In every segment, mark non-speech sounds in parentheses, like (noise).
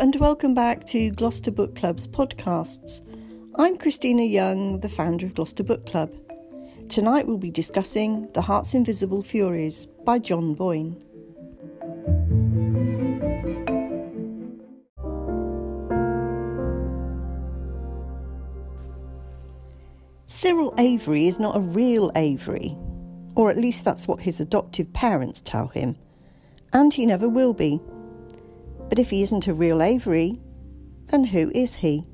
and welcome back to Gloucester Book Club's podcasts. I'm Christina Young, the founder of Gloucester Book Club. Tonight we'll be discussing The Heart's Invisible Furies by John Boyne. Cyril Avery is not a real Avery, or at least that's what his adoptive parents tell him, and he never will be. But if he isn't a real Avery, then who is he?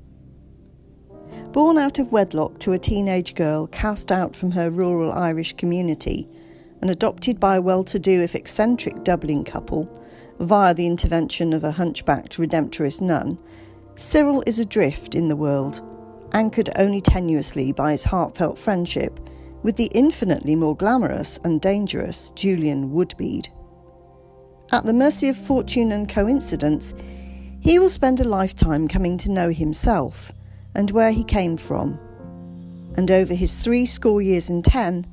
Born out of wedlock to a teenage girl cast out from her rural Irish community and adopted by a well to do, if eccentric, Dublin couple via the intervention of a hunchbacked redemptorist nun, Cyril is adrift in the world, anchored only tenuously by his heartfelt friendship with the infinitely more glamorous and dangerous Julian Woodbead. At the mercy of fortune and coincidence, he will spend a lifetime coming to know himself and where he came from, and over his three score years and ten,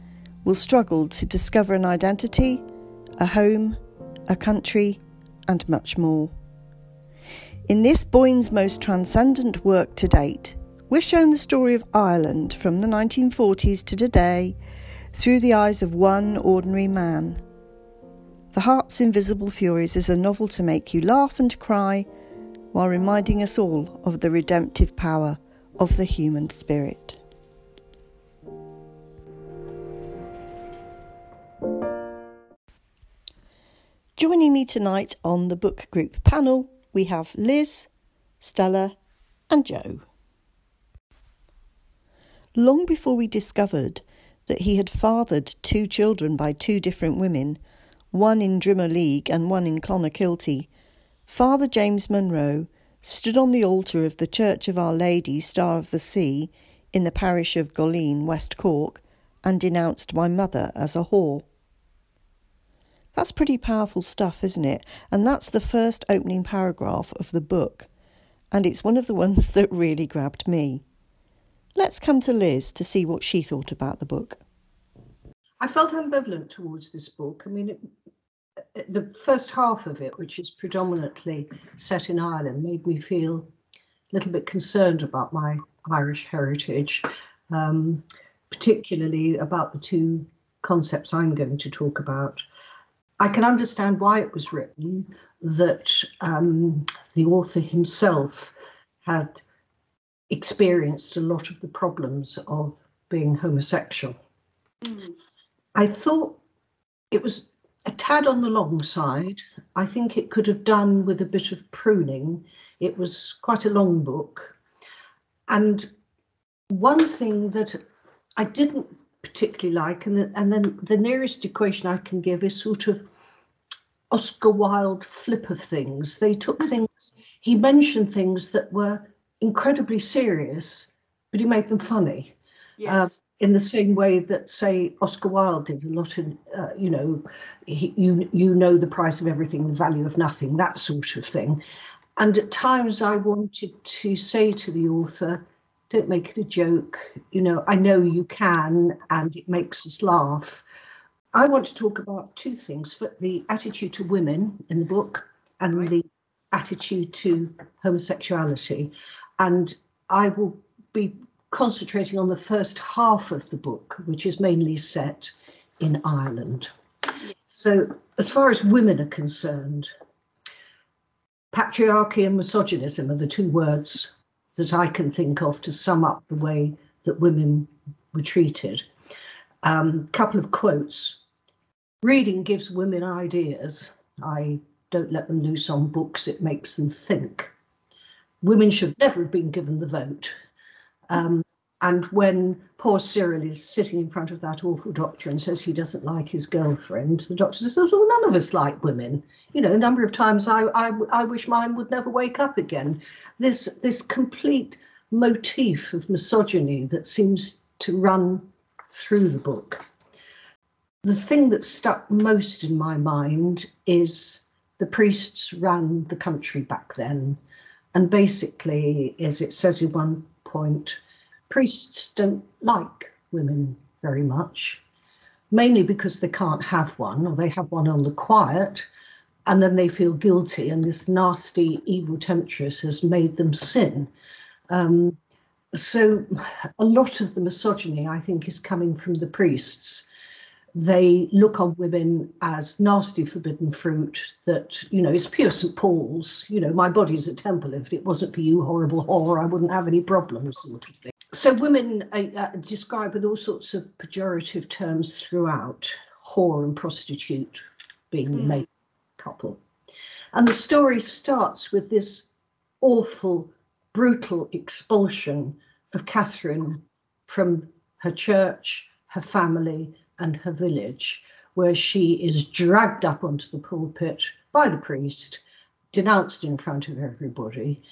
will struggle to discover an identity, a home, a country, and much more. In this Boyne's most transcendent work to date, we're shown the story of Ireland from the 1940s to today through the eyes of one ordinary man the Heart's Invisible Furies is a novel to make you laugh and cry while reminding us all of the redemptive power of the human spirit. Joining me tonight on the book group panel, we have Liz, Stella, and Joe. Long before we discovered that he had fathered two children by two different women, one in Drimoleague and one in Clonakilty, Father James Monroe stood on the altar of the Church of Our Lady, Star of the Sea, in the parish of Goleen, West Cork, and denounced my mother as a whore. That's pretty powerful stuff, isn't it? And that's the first opening paragraph of the book, and it's one of the (laughs) ones that really grabbed me. Let's come to Liz to see what she thought about the book. I felt ambivalent towards this book. I mean, it, the first half of it, which is predominantly set in Ireland, made me feel a little bit concerned about my Irish heritage, um, particularly about the two concepts I'm going to talk about. I can understand why it was written, that um, the author himself had experienced a lot of the problems of being homosexual. Mm. I thought it was a tad on the long side. I think it could have done with a bit of pruning. It was quite a long book. And one thing that I didn't particularly like, and, the, and then the nearest equation I can give is sort of Oscar Wilde flip of things. They took mm. things, he mentioned things that were incredibly serious, but he made them funny. Yes. Um, in the same way that, say, Oscar Wilde did a lot in, uh, you know, he, you you know the price of everything, the value of nothing, that sort of thing. And at times, I wanted to say to the author, "Don't make it a joke. You know, I know you can, and it makes us laugh." I want to talk about two things: for the attitude to women in the book, and the attitude to homosexuality. And I will be concentrating on the first half of the book, which is mainly set in Ireland. So, as far as women are concerned, patriarchy and misogynism are the two words that I can think of to sum up the way that women were treated. A um, couple of quotes. Reading gives women ideas. I don't let them loose on books, it makes them think. Women should never have been given the vote. Um, and when poor Cyril is sitting in front of that awful doctor and says he doesn't like his girlfriend, the doctor says, "Oh, none of us like women." You know, a number of times I, I, I wish mine would never wake up again. This this complete motif of misogyny that seems to run through the book. The thing that stuck most in my mind is the priests ran the country back then, and basically, as it says in one point priests don't like women very much, mainly because they can't have one or they have one on the quiet. and then they feel guilty, and this nasty, evil temptress has made them sin. Um, so, a lot of the misogyny, I think, is coming from the priests. They look on women as nasty forbidden fruit that, you know, it's pure St. Paul's. You know, my body's a temple. If it wasn't for you, horrible whore, I wouldn't have any problems, sort of thing. So, women are, are described with all sorts of pejorative terms throughout whore and prostitute being mm. the main couple. And the story starts with this awful, brutal expulsion of Catherine from her church, her family, and her village, where she is dragged up onto the pulpit by the priest, denounced in front of everybody.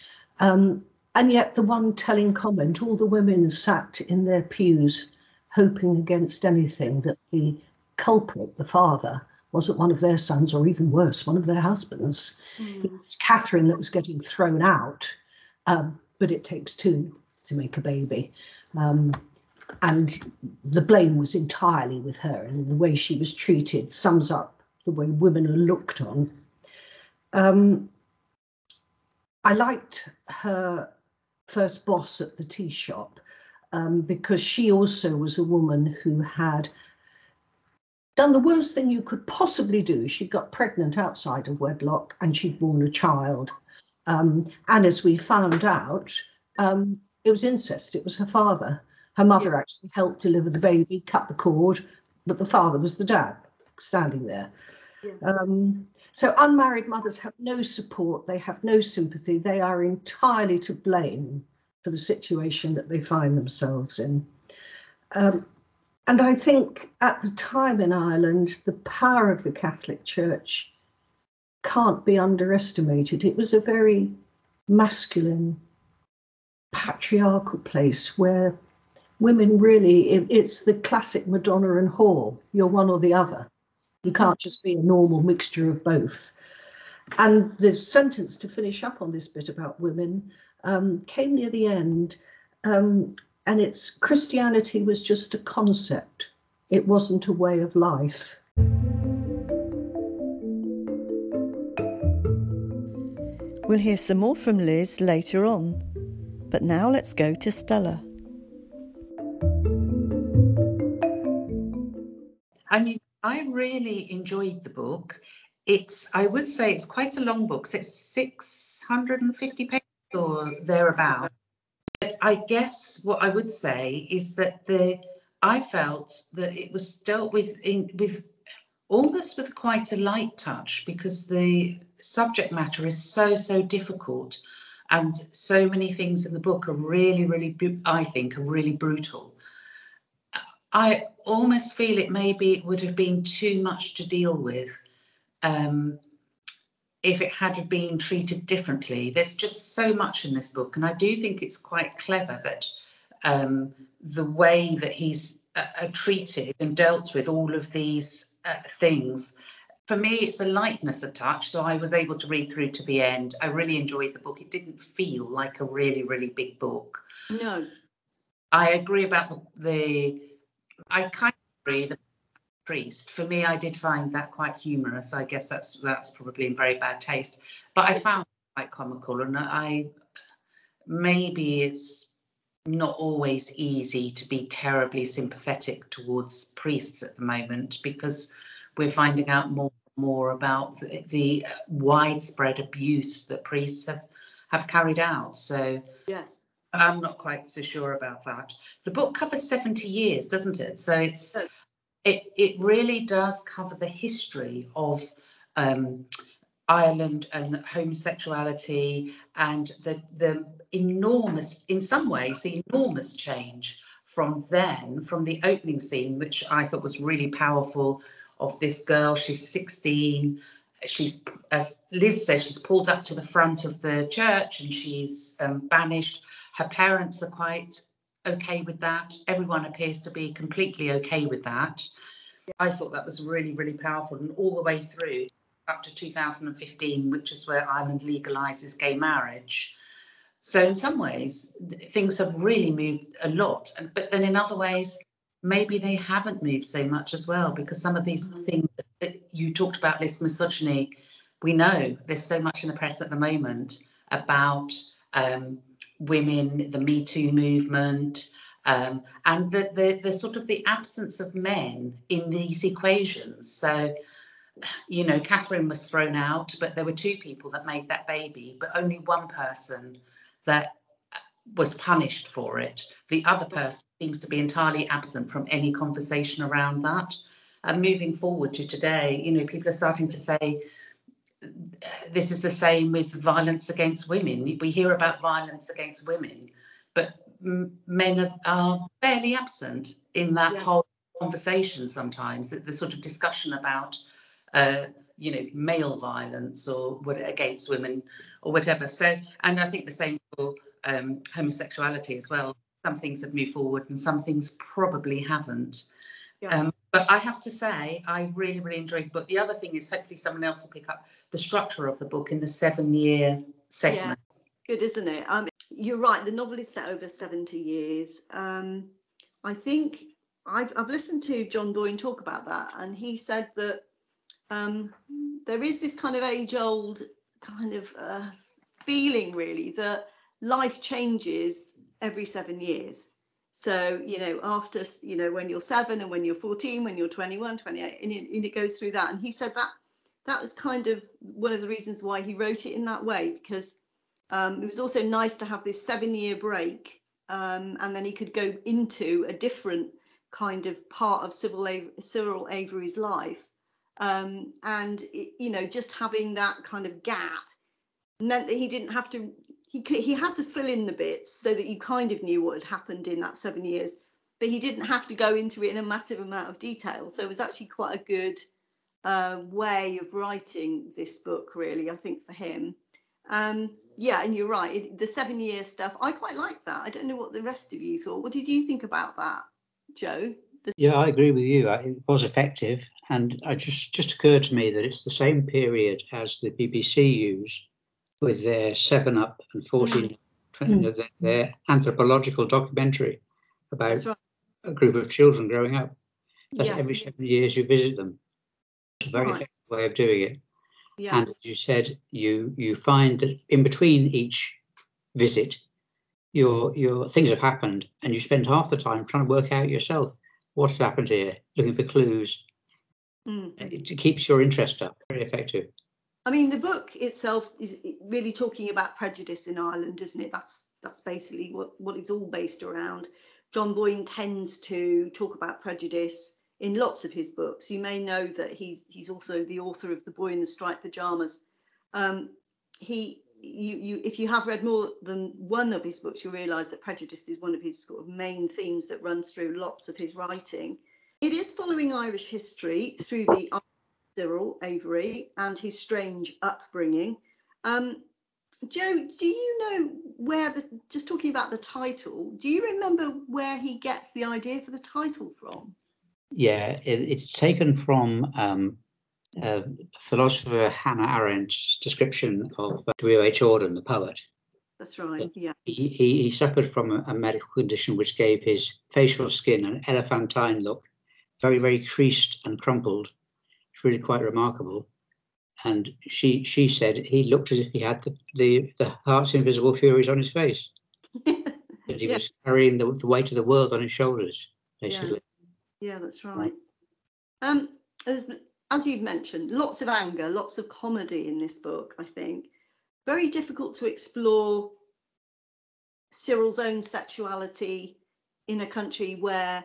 Um, and yet, the one telling comment all the women sat in their pews, hoping against anything that the culprit, the father, wasn't one of their sons, or even worse, one of their husbands. Mm. It was Catherine that was getting thrown out, um, but it takes two to make a baby. Um, and the blame was entirely with her, and the way she was treated sums up the way women are looked on. Um, I liked her first boss at the tea shop um, because she also was a woman who had done the worst thing you could possibly do. She got pregnant outside of wedlock and she'd born a child. Um, and as we found out, um, it was incest. It was her father. Her mother actually helped deliver the baby, cut the cord, but the father was the dad standing there. Yeah. Um, so unmarried mothers have no support, they have no sympathy, they are entirely to blame for the situation that they find themselves in. Um, and I think at the time in Ireland, the power of the Catholic Church can't be underestimated. It was a very masculine, patriarchal place where women really, it, it's the classic Madonna and whore. You're one or the other. You can't just be a normal mixture of both. And the sentence to finish up on this bit about women um, came near the end. Um, and it's Christianity was just a concept, it wasn't a way of life. We'll hear some more from Liz later on, but now let's go to Stella. I mean, I really enjoyed the book. It's, I would say, it's quite a long book. So it's 650 pages or thereabouts. But I guess what I would say is that the I felt that it was dealt with in with almost with quite a light touch because the subject matter is so so difficult and so many things in the book are really really I think are really brutal. I almost feel it maybe it would have been too much to deal with. Um, if it had been treated differently. There's just so much in this book, and I do think it's quite clever that um, the way that he's uh, uh, treated and dealt with all of these uh, things. For me, it's a lightness of touch, so I was able to read through to the end. I really enjoyed the book. It didn't feel like a really, really big book. No. I agree about the, the I kind of agree. The priest. For me, I did find that quite humorous. I guess that's that's probably in very bad taste, but I found it quite comical, and I maybe it's not always easy to be terribly sympathetic towards priests at the moment because we're finding out more and more about the, the widespread abuse that priests have have carried out. So yes. I'm not quite so sure about that. The book covers 70 years, doesn't it? So it's it, it really does cover the history of um, Ireland and homosexuality and the, the enormous, in some ways, the enormous change from then, from the opening scene, which I thought was really powerful, of this girl. She's 16. She's, as Liz says, she's pulled up to the front of the church and she's um, banished. Her parents are quite okay with that. Everyone appears to be completely okay with that. I thought that was really, really powerful, and all the way through up to 2015, which is where Ireland legalises gay marriage. So in some ways, things have really moved a lot, but then in other ways, maybe they haven't moved so much as well, because some of these things that you talked about, this misogyny, we know there's so much in the press at the moment about um, women, the Me Too movement, um, and the, the, the sort of the absence of men in these equations. So, you know, Catherine was thrown out, but there were two people that made that baby, but only one person that was punished for it. The other person seems to be entirely absent from any conversation around that. And moving forward to today, you know, people are starting to say this is the same with violence against women. We hear about violence against women, but men are, are fairly absent in that yeah. whole conversation sometimes, the, the, sort of discussion about, uh, you know, male violence or what against women or whatever. So, and I think the same for um, homosexuality as well. Some things have moved forward and some things probably haven't. Yeah. Um, but I have to say, I really, really enjoyed the book. The other thing is, hopefully, someone else will pick up the structure of the book in the seven-year segment. Yeah, good, isn't it? Um, you're right. The novel is set over seventy years. Um, I think I've, I've listened to John Boyne talk about that, and he said that um, there is this kind of age-old kind of uh, feeling, really, that life changes every seven years. So, you know, after, you know, when you're seven and when you're 14, when you're 21, 28, and it, and it goes through that. And he said that that was kind of one of the reasons why he wrote it in that way, because um, it was also nice to have this seven year break. Um, and then he could go into a different kind of part of Cyril, Cyril Avery's life. Um, and, it, you know, just having that kind of gap meant that he didn't have to he he had to fill in the bits so that you kind of knew what had happened in that seven years, but he didn't have to go into it in a massive amount of detail. So it was actually quite a good uh, way of writing this book, really. I think for him. Um, yeah, and you're right. It, the seven year stuff, I quite like that. I don't know what the rest of you thought. What did you think about that, Joe? The- yeah, I agree with you. It was effective, and it just just occurred to me that it's the same period as the BBC used with their Seven Up and 14, mm. their, their, anthropological documentary about right. a group of children growing up. That's yeah. every seven years you visit them. It's a very right. effective way of doing it. Yeah. And as you said, you you find that in between each visit, your your things have happened, and you spend half the time trying to work out yourself what has happened here, looking for clues. Mm. It, keeps your interest up. Very effective. I mean, the book itself is really talking about prejudice in Ireland, isn't it? That's that's basically what, what it's all based around. John Boyne tends to talk about prejudice in lots of his books. You may know that he's he's also the author of The Boy in the Striped Pajamas. Um, he you you if you have read more than one of his books, you realise that prejudice is one of his sort of main themes that runs through lots of his writing. It is following Irish history through the Cyril Avery and his strange upbringing. Um, Joe, do you know where the, just talking about the title, do you remember where he gets the idea for the title from? Yeah, it, it's taken from um, uh, philosopher Hannah Arendt's description of uh, W.H. Auden, the poet. That's right, yeah. He, he, he suffered from a, a, medical condition which gave his facial skin an elephantine look, very, very creased and crumpled really quite remarkable. And she she said he looked as if he had the the, the heart's invisible furies on his face. (laughs) that he yeah. was carrying the, the weight of the world on his shoulders, basically. Yeah, yeah that's right. Um, as as you've mentioned, lots of anger, lots of comedy in this book. I think very difficult to explore Cyril's own sexuality in a country where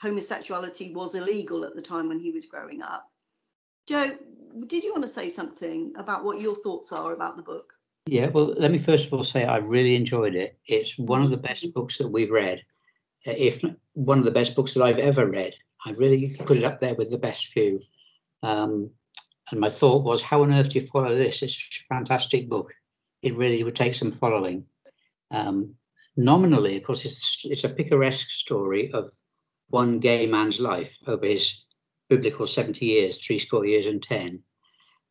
homosexuality was illegal at the time when he was growing up. Joe, did you want to say something about what your thoughts are about the book? Yeah, well, let me first of all say I really enjoyed it. It's one of the best books that we've read, uh, if one of the best books that I've ever read. I really put it up there with the best few. Um, and my thought was, how on earth do you follow this? It's a fantastic book. It really would take some following. Um, nominally, of course, it's, it's a picaresque story of one gay man's life over his biblical 70 years, three score years and 10.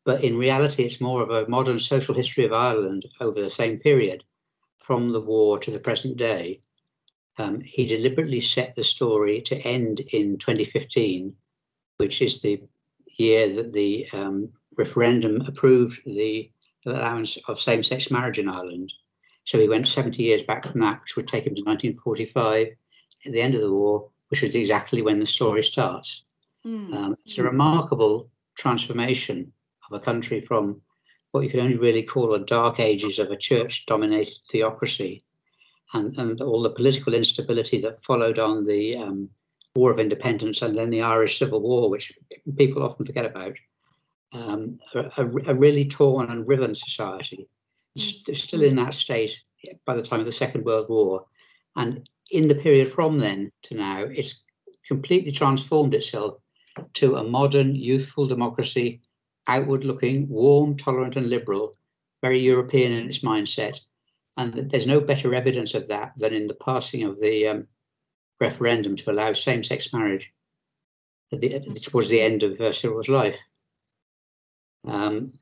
But in reality, it's more of a modern social history of Ireland over the same period, from the war to the present day. Um, he deliberately set the story to end in 2015, which is the year that the um, referendum approved the allowance of same-sex marriage in Ireland. So he went 70 years back from that, which would take him to 1945, at the end of the war, which is exactly when the story starts. Mm. Um, it's a remarkable transformation of a country from what you can only really call the dark ages of a church dominated theocracy and, and all the political instability that followed on the um, War of Independence and then the Irish Civil War, which people often forget about. Um, a, a, really torn and riven society. It's still in that state by the time of the Second World War. And in the period from then to now, it's completely transformed itself to a modern, youthful democracy, outward looking, warm, tolerant, and liberal, very European in its mindset. And there's no better evidence of that than in the passing of the um, referendum to allow same sex marriage the, towards the end of uh, Cyril's life. Um,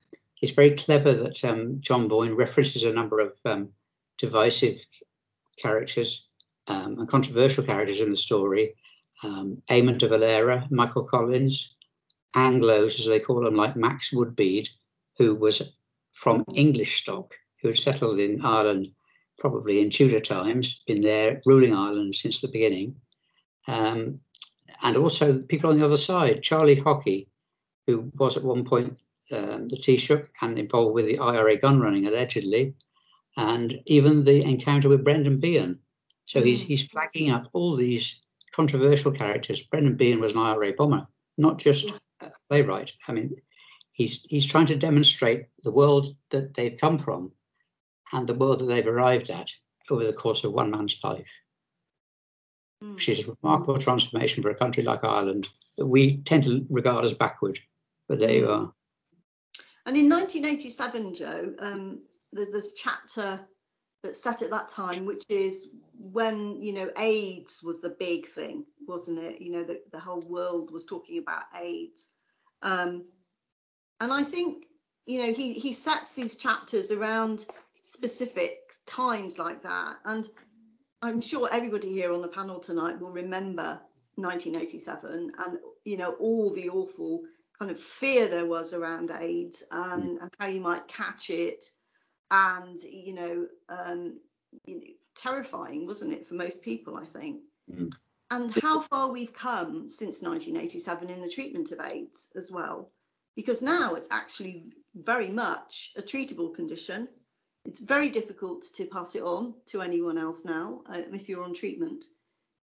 it's very clever that um, John Boyne references a number of um, divisive characters um, and controversial characters in the story. Um, Eamon de Valera, Michael Collins, Anglos, as they call them, like Max Woodbead, who was from English stock, who had settled in Ireland probably in Tudor times, been there ruling Ireland since the beginning. Um, and also people on the other side, Charlie Haughey, who was at one point um, the Taoiseach and involved with the IRA gun running allegedly, and even the encounter with Brendan Behan. So mm. he's he's flagging up all these controversial characters. Brendan Behan was an IRA bomber, not just a playwright. I mean, he's he's trying to demonstrate the world that they've come from and the world that they've arrived at over the course of one man's life. Mm. Which is a remarkable transformation for a country like Ireland that we tend to regard as backward, but there you are. And in 1987, Joe, um, there's this chapter that's set at that time, which is when you know AIDS was the big thing, wasn't it? You know, the, the whole world was talking about AIDS, um, and I think you know he he sets these chapters around specific times like that, and I'm sure everybody here on the panel tonight will remember 1987 and you know all the awful kind of fear there was around AIDS and, mm. and how you might catch it, and you know, um, you know, terrifying, wasn't it, for most people? I think. Mm. And how far we've come since 1987 in the treatment of AIDS as well, because now it's actually very much a treatable condition. It's very difficult to pass it on to anyone else now uh, if you're on treatment.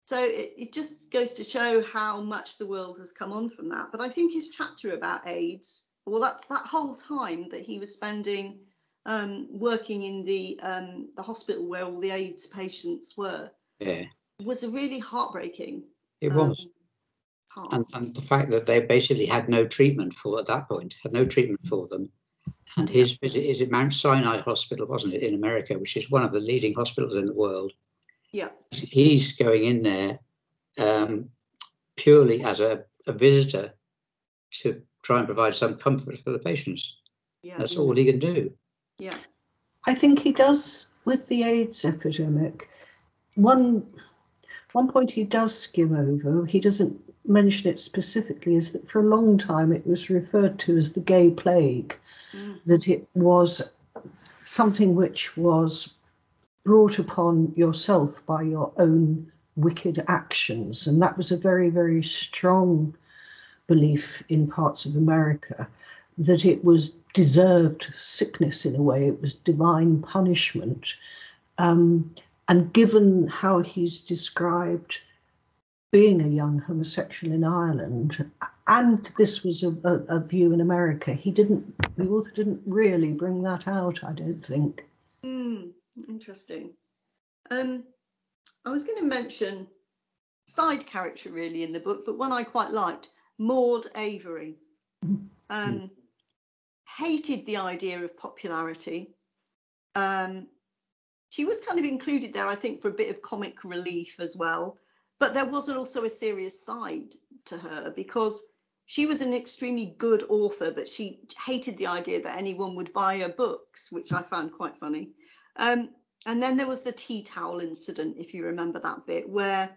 So it, it, just goes to show how much the world has come on from that. But I think his chapter about AIDS, well, that's that whole time that he was spending um, working in the um, the hospital where all the AIDS patients were, yeah, was a really heartbreaking. It was. Um, and, and the fact that they basically had no treatment for at that point, had no treatment for them. And his visit is at Mount Sinai Hospital, wasn't it, in America, which is one of the leading hospitals in the world. Yeah. He's going in there um, purely as a, a, visitor to try and provide some comfort for the patients. Yeah. That's all he can do. Yeah. I think he does with the AIDS epidemic. One one point he does skim over, he doesn't mention it specifically, is that for a long time it was referred to as the gay plague, mm. that it was something which was brought upon yourself by your own wicked actions. And that was a very, very strong belief in parts of America that it was deserved sickness in a way, it was divine punishment. Um, and given how he's described being a young homosexual in Ireland, and this was a, a, a, view in America, he didn't, the author didn't really bring that out, I don't think. Mm. Interesting. Um, I was going to mention side character really in the book, but one I quite liked, Maud Avery. Um, hated the idea of popularity. Um, she was kind of included there, I think, for a bit of comic relief as well. But there was also a serious side to her because she was an extremely good author, but she hated the idea that anyone would buy her books, which I found quite funny. Um, and then there was the tea towel incident, if you remember that bit, where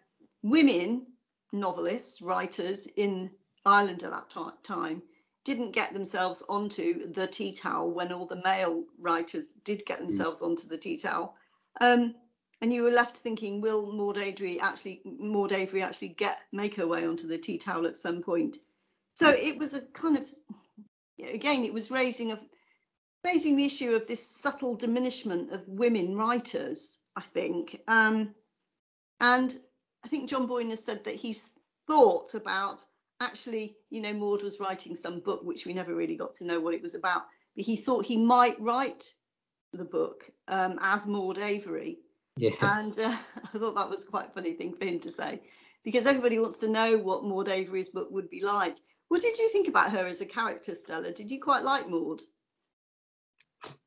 women novelists, writers in Ireland at that time didn't get themselves onto the tea towel when all the male writers did get themselves mm. onto the tea towel. Um, and you were left thinking, will Maud Avery actually Maud Avery actually get make her way onto the tea towel at some point? So it was a kind of again, it was raising of raising the issue of this subtle diminishment of women writers, I think. Um, and I think John Boyne has said that he's thought about actually, you know, Maud was writing some book which we never really got to know what it was about, but he thought he might write the book um, as Maud Avery. Yeah. (laughs) And uh, (laughs) I thought that was quite a funny thing for him to say because everybody wants to know what Maud Avery's book would be like. What did you think about her as a character, Stella? Did you quite like Maud?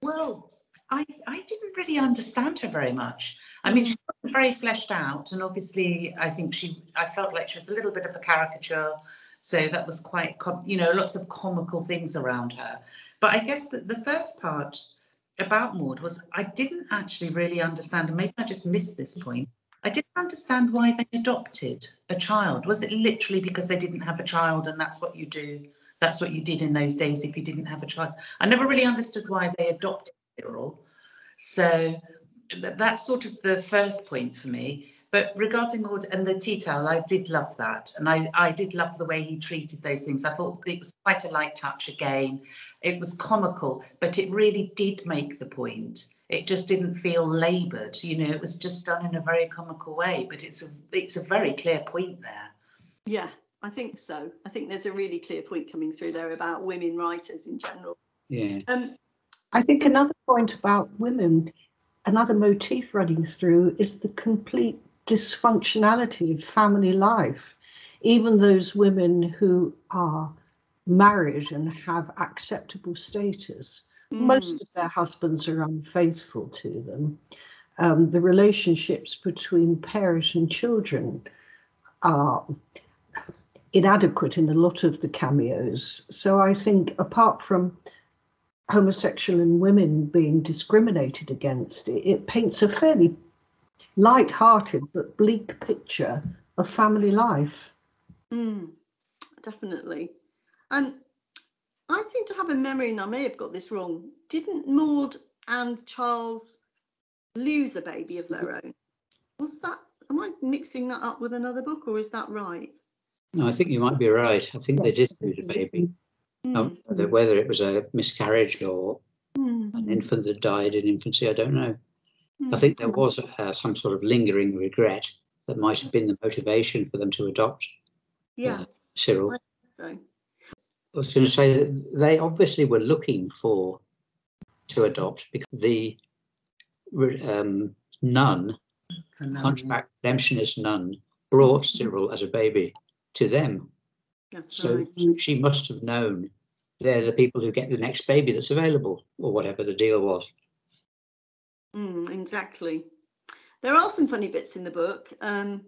Well, I, I didn't really understand her very much. I mean, she was very fleshed out, and obviously, I think she, I felt like she was a little bit of a caricature. So that was quite, you know, lots of comical things around her. But I guess that the first part about Maud was I didn't actually really understand, and maybe I just missed this point. I didn't understand why they adopted a child. Was it literally because they didn't have a child and that's what you do? That's what you did in those days if you didn't have a child. I never really understood why they adopted Cyril. So that's sort of the first point for me. But regarding Maud and the tea towel, I did love that. And I, I did love the way he treated those things. I thought it was quite a light touch again. It was comical, but it really did make the point. It just didn't feel laboured. You know, it was just done in a very comical way, but it's a it's a very clear point there. Yeah, I think so. I think there's a really clear point coming through there about women writers in general. Yeah. Um, I think another point about women, another motif running through is the complete dysfunctionality of family life. Even those women who are married and have acceptable status, mm. most of their husbands are unfaithful to them. Um, the relationships between parent and children are inadequate in a lot of the cameos. So I think, apart from homosexual and women being discriminated against, it, it paints a fairly light-hearted but bleak picture of family life. Mm, definitely. And I seem to have a memory, and I may have got this wrong. Didn't Maud and Charles lose a baby of their own? Was that? Am I mixing that up with another book, or is that right? No, I think you might be right. I think yes. they did lose a baby. Mm. Um, whether it was a miscarriage or mm. an infant that died in infancy, I don't know. Mm. I think there was uh, some sort of lingering regret that might have been the motivation for them to adopt yeah. Uh, Cyril. I was going to say that they obviously were looking for to adopt because the um, nun, hunchback redemptionist nun, brought Cyril as a baby to them. That's so right. she must have known they're the people who get the next baby that's available, or whatever the deal was. Mm, exactly. There are some funny bits in the book. Um,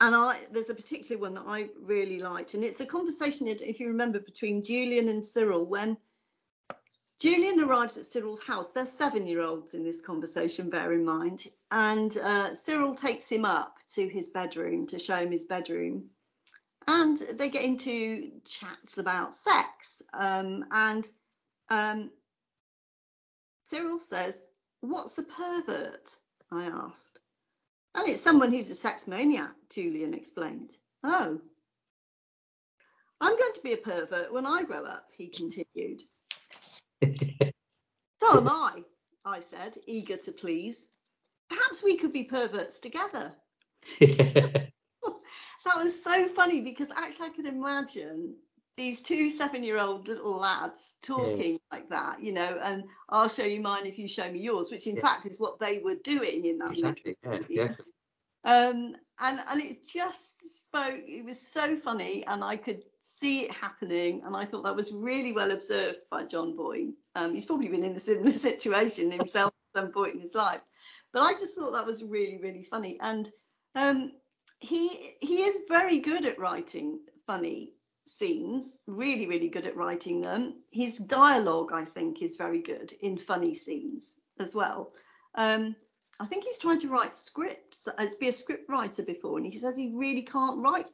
and I there's a particular one that I really liked, and it's a conversation, if you remember, between Julian and Cyril when Julian arrives at Cyril's house. They're seven-year-olds in this conversation, bear in mind, and uh, Cyril takes him up to his bedroom to show him his bedroom, and they get into chats about sex, um, and um, Cyril says What's a pervert? I asked. And it's someone who's a sex maniac, Julian explained. Oh. I'm going to be a pervert when I grow up, he continued. (laughs) so am I, I said, eager to please. Perhaps we could be perverts together. (laughs) (laughs) that was so funny because actually I could imagine these two seven-year-old little lads talking yeah. like that, you know, and I'll show you mine if you show me yours, which in yeah. fact is what they were doing in that exactly. movie. Yeah, Um, and and it just spoke. It was so funny, and I could see it happening. And I thought that was really well observed by John Boyne. Um, he's probably been in a similar (laughs) situation himself at some point in his life, but I just thought that was really really funny. And um, he he is very good at writing funny scenes, really, really good at writing them. His dialogue, I think, is very good in funny scenes as well. Um, I think he's trying to write scripts, uh, be a script writer before, and he says he really can't write,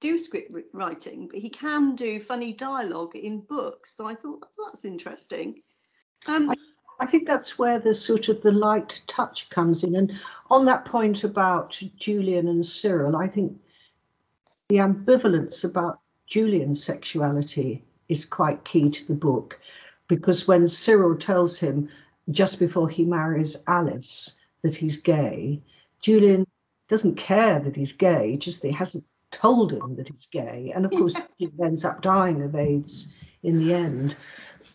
do script writing, but he can do funny dialogue in books. So I thought oh, that's interesting. Um, I, I think that's where the sort of the light touch comes in. And on that point about Julian and Cyril, I think the ambivalence about Julian's sexuality is quite key to the book because when Cyril tells him just before he marries Alice that he's gay, Julian doesn't care that he's gay, just that he hasn't told him that he's gay. And of course, (laughs) he ends up dying of AIDS in the end.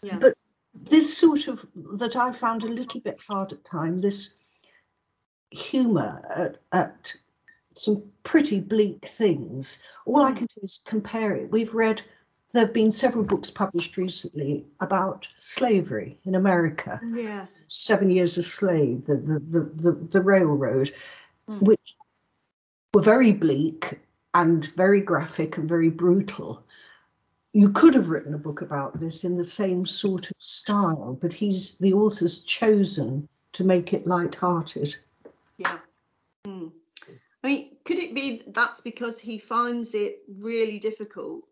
Yeah. But this sort of that I found a little bit hard at time, this humour at, at some pretty bleak things. All I hmm. can do is compare it. We've read, there have been several books published recently about slavery in America. Yes. Seven Years a Slave, the, the, the, the, the railroad, mm. which were very bleak and very graphic and very brutal. You could have written a book about this in the same sort of style, but he's the author's chosen to make it light-hearted. Yeah. Mm. I mean, could it be that's because he finds it really difficult,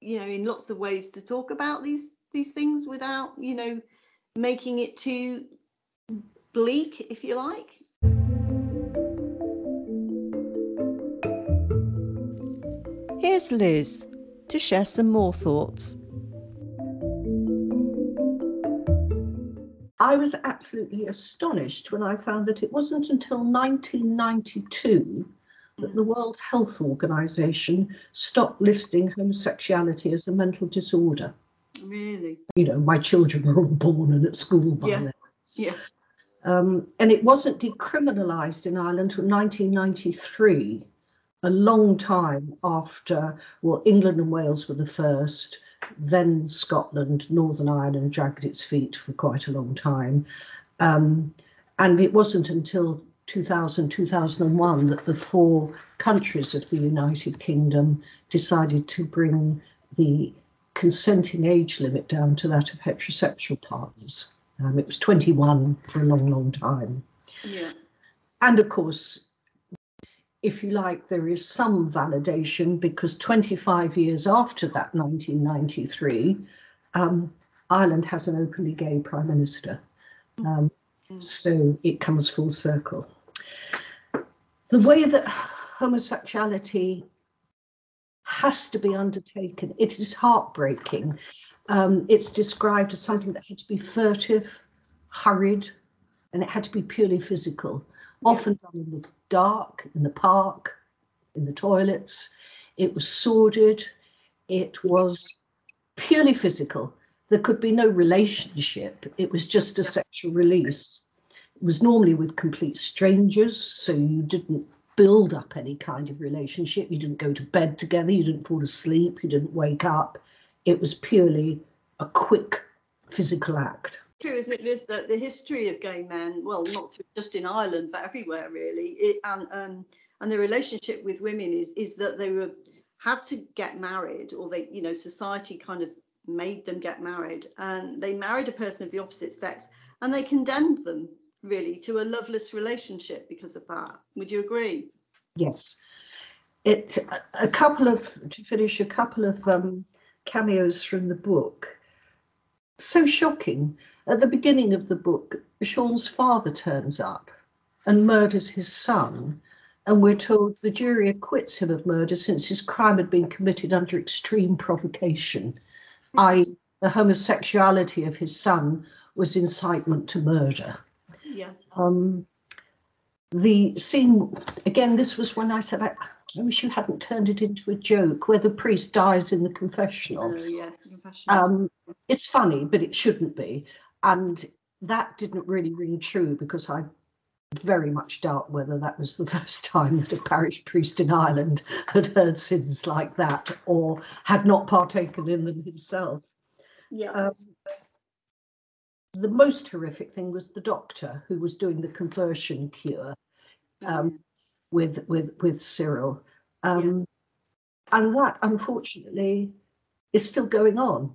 you know, in lots of ways to talk about these these things without, you know, making it too bleak, if you like? Here's Liz to share some more thoughts. I was absolutely astonished when I found that it wasn't until 1992 that the World Health Organization stopped listing homosexuality as a mental disorder. Really? You know, my children were all born and at school by yeah. then. Yeah. Um, and it wasn't decriminalised in Ireland until 1993, a long time after, well, England and Wales were the first, then Scotland, Northern Ireland dragged its feet for quite a long time. Um, and it wasn't until 2000, 2001 that the four countries of the United Kingdom decided to bring the consenting age limit down to that of heterosexual partners. Um, it was 21 for a long, long time. Yeah. And of course, if you like, there is some validation because 25 years after that 1993, um, Ireland has an openly gay prime minister. Um, so it comes full circle. The way that homosexuality has to be undertaken, it is heartbreaking. Um, it's described as something that had to be furtive, hurried, and it had to be purely physical, often done in the dark, in the park, in the toilets. It was sordid. It was purely physical. There could be no relationship. It was just a sexual release. It was normally with complete strangers, so you didn't build up any kind of relationship. You didn't go to bed together. You didn't fall asleep. You didn't wake up. It was purely a quick physical act true, isn't it, Liz, that the history of gay men, well, not just in Ireland, but everywhere really, it, and um, and the relationship with women is is that they were had to get married, or they, you know, society kind of made them get married, and they married a person of the opposite sex, and they condemned them really to a loveless relationship because of that. Would you agree? Yes. It a couple of to finish a couple of um, cameos from the book so shocking. At the beginning of the book, Sean's father turns up and murders his son, and we're told the jury acquits him of murder since his crime had been committed under extreme provocation, i.e., the homosexuality of his son was incitement to murder. Yeah. Um, the scene again. This was when I said I, I wish you hadn't turned it into a joke where the priest dies in the confessional. Oh, yes, the confessional. Um, it's funny, but it shouldn't be. And that didn't really ring true because I very much doubt whether that was the (laughs) first time that a parish priest in Ireland had heard sins like that or had not partaken in them himself. Yeah. Um, the most horrific thing was the doctor who was doing the conversion cure. Um, with with with Cyril, um, yeah. and that unfortunately is still going on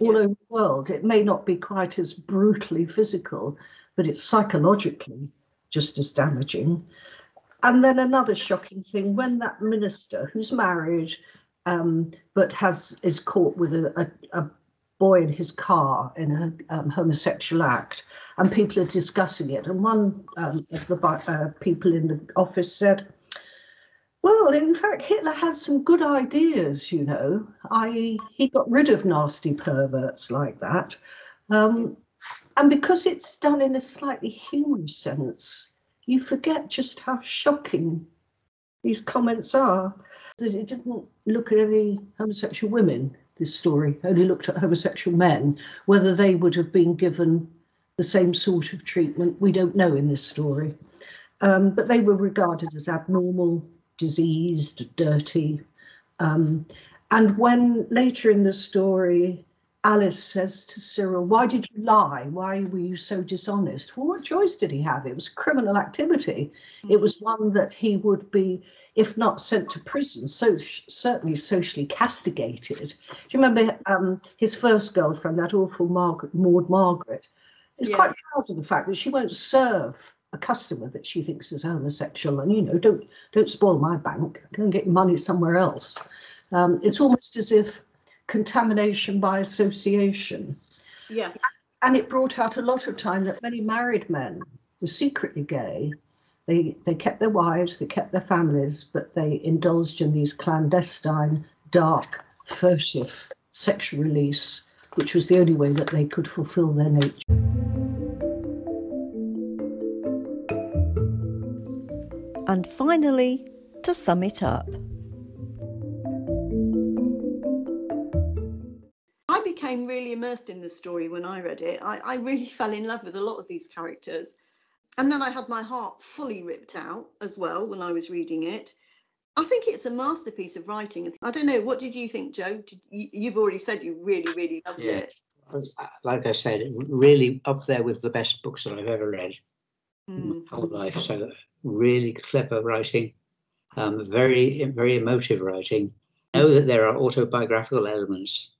all yeah. over the world. It may not be quite as brutally physical, but it's psychologically just as damaging. And then another shocking thing when that minister who's married um, but has is caught with a, a, a boy in his car in a um, homosexual act, and people are discussing it. And one um, of the uh, people in the office said, well, in fact, Hitler had some good ideas, you know, i.e., he got rid of nasty perverts like that. Um, and because it's done in a slightly humorous sense, you forget just how shocking these comments are. That it didn't look at any homosexual women, this story, only looked at homosexual men. Whether they would have been given the same sort of treatment, we don't know in this story. Um, but they were regarded as abnormal, diseased, dirty. Um, and when later in the story, Alice says to Cyril, Why did you lie? Why were you so dishonest? Well, what choice did he have? It was criminal activity. Mm-hmm. It was one that he would be, if not sent to prison, so certainly socially castigated. Do you remember um, his first girlfriend, that awful Margaret, Maud Margaret, is yes. quite proud of the fact that she won't serve a customer that she thinks is homosexual and you know don't don't spoil my bank. Go and get your money somewhere else. Um, it's almost as if contamination by association. Yeah. And it brought out a lot of time that many married men were secretly gay. They they kept their wives they kept their families but they indulged in these clandestine dark furtive sexual release which was the only way that they could fulfill their nature And finally, to sum it up. I became really immersed in the story when I read it. I, I really (laughs) fell in love with a lot of these characters. And then I had my heart fully ripped out as well when I was reading it. I think it's a masterpiece of writing. I don't know. What did you think, Joe? Did you, you've already said you really, really loved yeah. it. Like I said, really up there with the best books that I've ever read mm. my whole life. So really clever writing, um, very very emotive writing. I know that there are autobiographical elements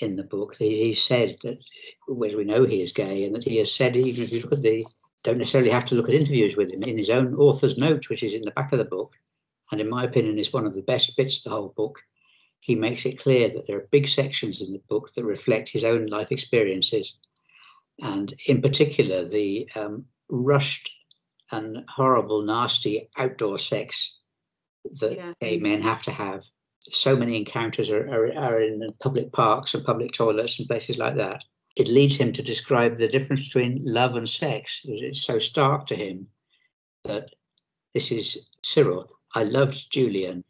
in the book. He, he said that, well, we know he is gay, and that he has said even if you look at the don't necessarily have to look at interviews with him in his own author's note, which is in the back of the book, and in my opinion is one of the best bits of the whole book. He makes it clear that there are big sections in the book that reflect his own life experiences, and in particular the um, rushed and horrible, nasty outdoor sex that yeah. gay men have to have. So many encounters are, are, are in public parks and public toilets and places like that. It leads him to describe the difference between love and sex. It's so stark to him that this is Cyril. I loved Julian.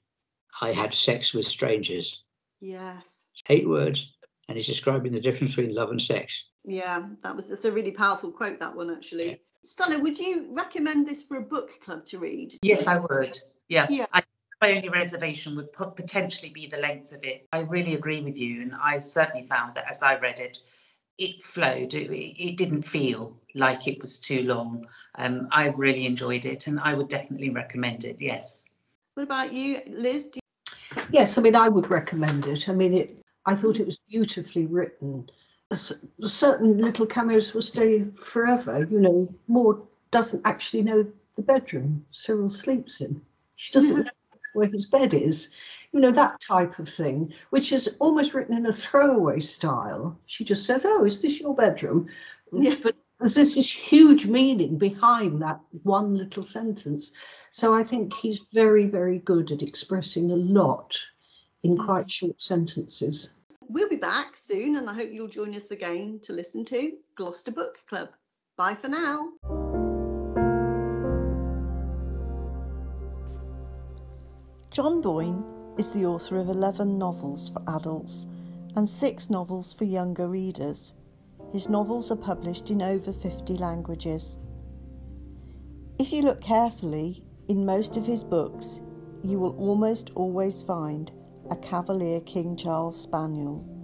I had sex with strangers. Yes. Eight words, and he's describing the difference between love and sex. Yeah, that was it's a really powerful quote. That one actually. Yeah. Stella, would you recommend this for a book club to read? Yes, I would. Yeah. yeah. I, my only reservation would potentially be the length of it. I really agree with you, and I certainly found that as I read it, it flowed. It, it didn't feel like it was too long. Um, I really enjoyed it, and I would definitely recommend it. Yes. What about you, Liz? You... Yes, I mean I would recommend it. I mean it. I thought it was beautifully written certain little cameos will stay forever. You know, Maude doesn't actually know the bedroom Cyril sleeps in. She doesn't mm. know where his bed is. You know, that type of thing, which is almost written in a throwaway style. She just says, Oh, is this your bedroom? Yeah. But there's this huge meaning behind that one little sentence. So I think he's very, very good at expressing a lot in quite short sentences. We'll be back soon, and I hope you'll join us again to listen to Gloucester Book Club. Bye for now. John Boyne is the author of 11 novels for adults and six novels for younger readers. His novels are published in over 50 languages. If you look carefully, in most of his books, you will almost always find a Cavalier King Charles Spaniel.